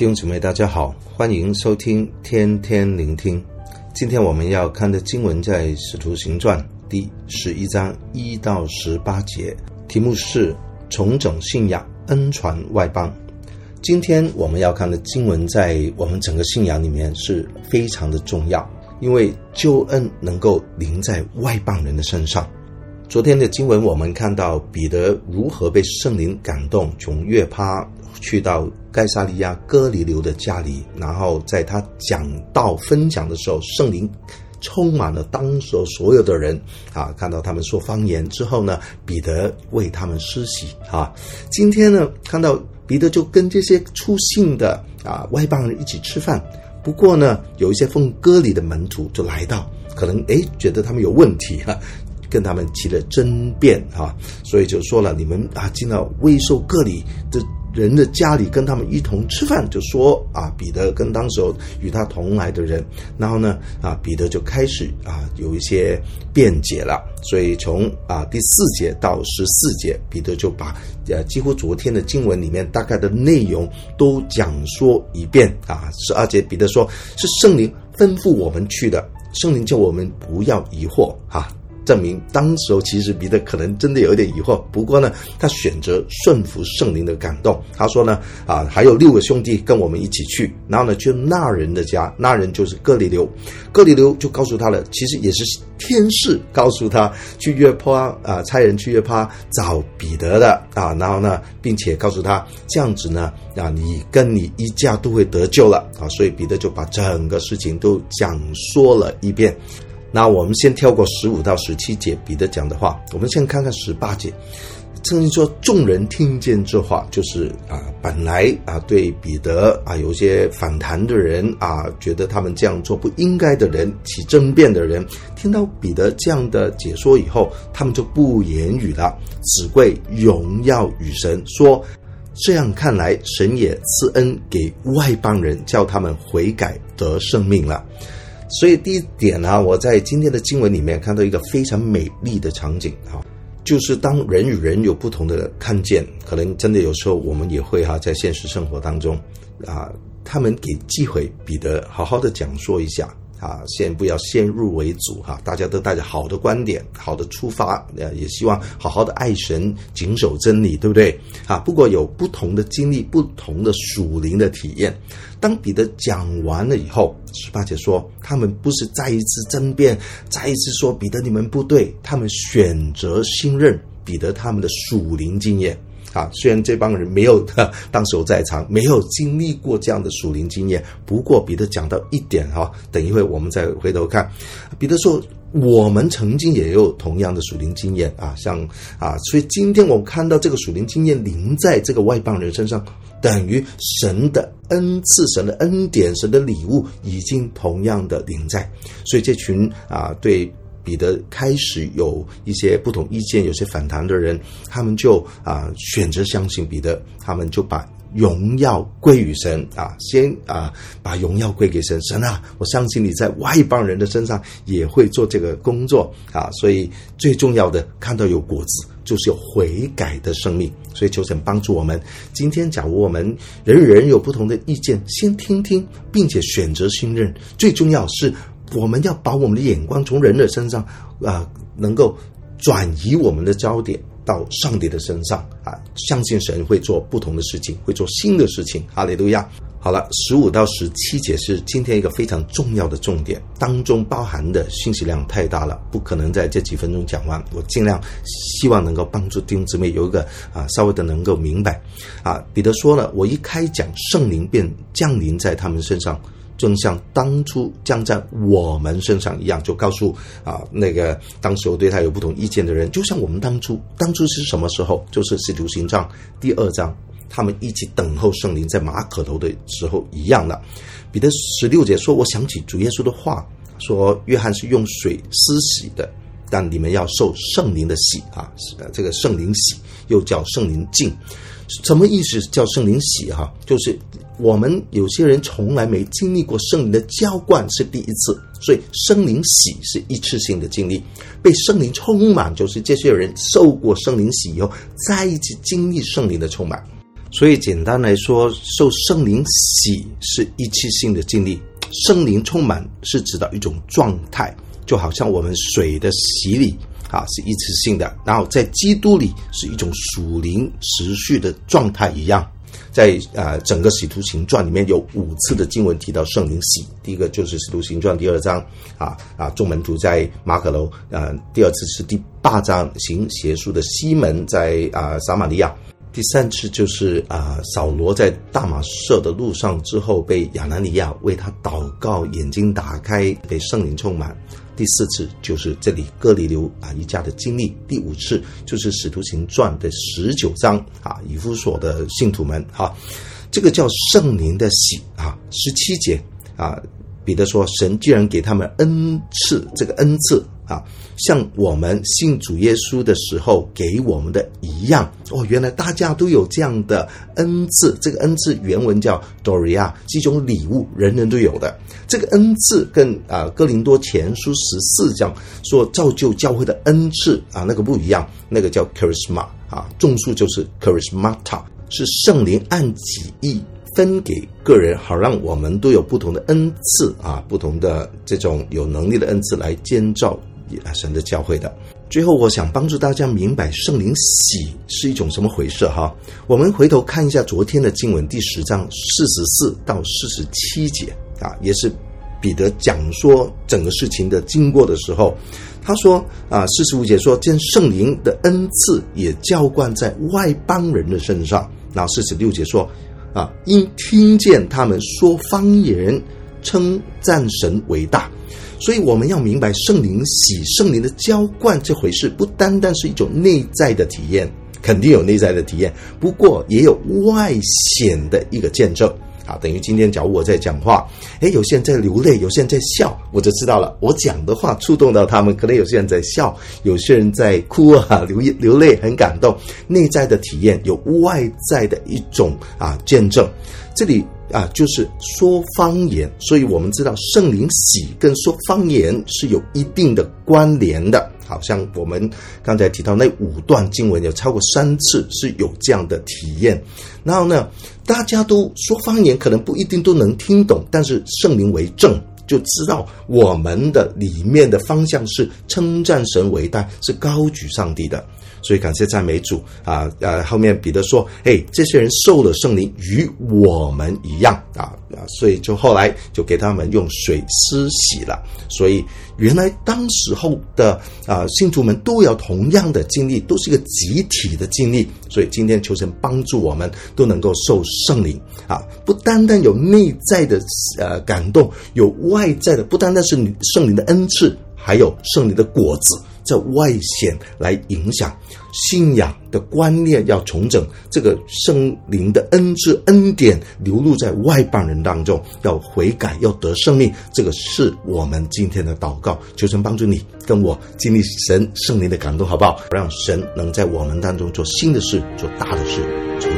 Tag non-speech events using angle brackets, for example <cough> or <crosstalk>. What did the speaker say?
弟兄姊妹，大家好，欢迎收听天天聆听。今天我们要看的经文在《使徒行传》第十一章一到十八节，题目是“重整信仰，恩传外邦”。今天我们要看的经文在我们整个信仰里面是非常的重要，因为救恩能够临在外邦人的身上。昨天的经文我们看到彼得如何被圣灵感动，从约帕。去到盖撒利亚哥尼流的家里，然后在他讲道分享的时候，圣灵充满了当时所有的人啊，看到他们说方言之后呢，彼得为他们施洗啊。今天呢，看到彼得就跟这些出信的啊外邦人一起吃饭，不过呢，有一些奉割礼的门徒就来到，可能诶觉得他们有问题哈、啊，跟他们起了争辩哈，所以就说了，你们啊进了未受割礼的。人的家里跟他们一同吃饭，就说啊，彼得跟当时与他同来的人，然后呢啊，彼得就开始啊有一些辩解了。所以从啊第四节到十四节，彼得就把呃几乎昨天的经文里面大概的内容都讲说一遍啊。十二节彼得说，是圣灵吩咐我们去的，圣灵叫我们不要疑惑哈。啊证明当时候其实彼得可能真的有一点疑惑，不过呢，他选择顺服圣灵的感动。他说呢，啊，还有六个兄弟跟我们一起去，然后呢，去那人的家，那人就是哥里流，哥里流就告诉他了，其实也是天使告诉他去约帕啊，差人去约帕找彼得的啊，然后呢，并且告诉他这样子呢，啊，你跟你一家都会得救了啊，所以彼得就把整个事情都讲说了一遍。那我们先跳过十五到十七节彼得讲的话，我们先看看十八节。圣经说，众人听见这话，就是啊，本来啊对彼得啊有些反弹的人啊，觉得他们这样做不应该的人，起争辩的人，听到彼得这样的解说以后，他们就不言语了，只归荣耀与神，说这样看来，神也赐恩给外邦人，叫他们悔改得生命了。所以第一点呢、我在今天的经文里面看到一个非常美丽的场景啊，就是当人与人有不同的看见，可能真的有时候我们也会哈、在现实生活当中啊，他们给机会彼得好好的讲说一下。啊，先不要先入为主哈，大家都带着好的观点、好的出发，呃，也希望好好的爱神、谨守真理，对不对？啊，不过有不同的经历、不同的属灵的体验。当彼得讲完了以后，十八节说，他们不是再一次争辩，再一次说彼得你们不对，他们选择信任彼得他们的属灵经验。啊，虽然这帮人没有 <laughs> 当时在场，没有经历过这样的属灵经验，不过彼得讲到一点哈，等一会我们再回头看。彼得说，我们曾经也有同样的属灵经验啊，像啊，所以今天我看到这个属灵经验临在这个外邦人身上，等于神的恩赐、神的恩典、神的礼物已经同样的临在，所以这群啊对。彼得开始有一些不同意见，有些反弹的人，他们就啊选择相信彼得，他们就把荣耀归于神啊，先啊把荣耀归给神，神啊，我相信你在外邦人的身上也会做这个工作啊，所以最重要的看到有果子，就是有悔改的生命，所以求神帮助我们。今天假如我们人与人有不同的意见，先听听，并且选择信任，最重要是。我们要把我们的眼光从人的身上啊、能够转移我们的焦点到上帝的身上啊，相信神会做不同的事情，会做新的事情。哈利路亚！好了，十五到十七节是今天一个非常重要的重点，当中包含的信息量太大了，不可能在这几分钟讲完。我尽量希望能够帮助弟兄姊妹有一个啊稍微的能够明白啊。彼得说了，我一开讲，圣灵便降临在他们身上。正像当初降在我们身上一样，就告诉啊那个当时我对他有不同意见的人，就像我们当初当初是什么时候？就是使徒行传第二章，他们一起等候圣灵在马可头的时候一样的。彼得十六节说：“我想起主耶稣的话，说约翰是用水施洗的，但你们要受圣灵的洗啊，这个圣灵洗又叫圣灵浸。”什么意思叫圣灵洗？哈，就是我们有些人从来没经历过圣灵的浇灌是第一次，所以圣灵洗是一次性的经历。被圣灵充满，就是这些人受过圣灵洗以后，再一次经历圣灵的充满。所以简单来说，受圣灵洗是一次性的经历，圣灵充满是指的一种状态，就好像我们水的洗礼啊是一次性的，然后在基督里是一种属灵持续的状态一样。在啊、整个使徒行传里面有五次的经文提到圣灵洗。第一个就是使徒行传第二章啊啊，众门徒在马可楼啊；第二次是第八章行邪术的西门在啊撒玛利亚；第三次就是啊扫罗在大马色的路上之后被亚拿尼亚为他祷告，眼睛打开，被圣灵充满。第四次就是这里哥里流啊一家的经历，第五次就是使徒行传的十九章啊以弗所的信徒们啊，这个叫圣灵的洗啊，十七节啊，彼得说神既然给他们恩赐，这个恩赐。啊，像我们信主耶稣的时候给我们的一样哦，原来大家都有这样的恩赐。这个恩赐原文叫 Doria，是一种礼物，人人都有的。这个恩赐跟啊哥林多前书十四章说造就教会的恩赐啊那个不一样，那个叫 Charisma 啊，众数就是 Charismata，是圣灵按己意分给个人，好让我们都有不同的恩赐啊，不同的这种有能力的恩赐来建造。啊神的教会的。最后，我想帮助大家明白圣灵喜是一种什么回事哈。我们回头看一下昨天的经文第十章四十四到四十七节啊，也是彼得讲说整个事情的经过的时候，他说啊，四十五节说，将圣灵的恩赐也浇灌在外邦人的身上。然后四十六节说啊，因听见他们说方言，称赞神为大。所以我们要明白圣灵洗、圣灵的浇灌这回事，不单单是一种内在的体验，肯定有内在的体验，不过也有外显的一个见证。啊，等于今天假如我在讲话，诶，有些人在流泪，有些人在笑，我就知道了，我讲的话触动到他们，可能有些人在笑，有些人在哭啊，流 <laughs> 流泪，很感动。内在的体验有外在的一种啊见证，这里。啊，就是说方言，所以我们知道圣灵喜跟说方言是有一定的关联的。好像我们刚才提到那五段经文，有超过三次是有这样的体验。然后呢，大家都说方言，可能不一定都能听懂，但是圣灵为证，就知道我们的里面的方向是称赞神为大，是高举上帝的。所以感谢赞美主啊！呃，后面彼得说：“哎，这些人受了圣灵，与我们一样啊啊！所以就后来就给他们用水施洗了。所以原来当时候的啊信徒们都有同样的经历，都是一个集体的经历。所以今天求神帮助我们都能够受圣灵啊！不单单有内在的呃感动，有外在的，不单单是圣灵的恩赐，还有圣灵的果子。”在外显来影响信仰的观念，要重整这个圣灵的恩赐恩典流露在外邦人当中，要悔改，要得生命。这个是我们今天的祷告，求神帮助你跟我经历神圣灵的感动，好不好？让神能在我们当中做新的事，做大的事。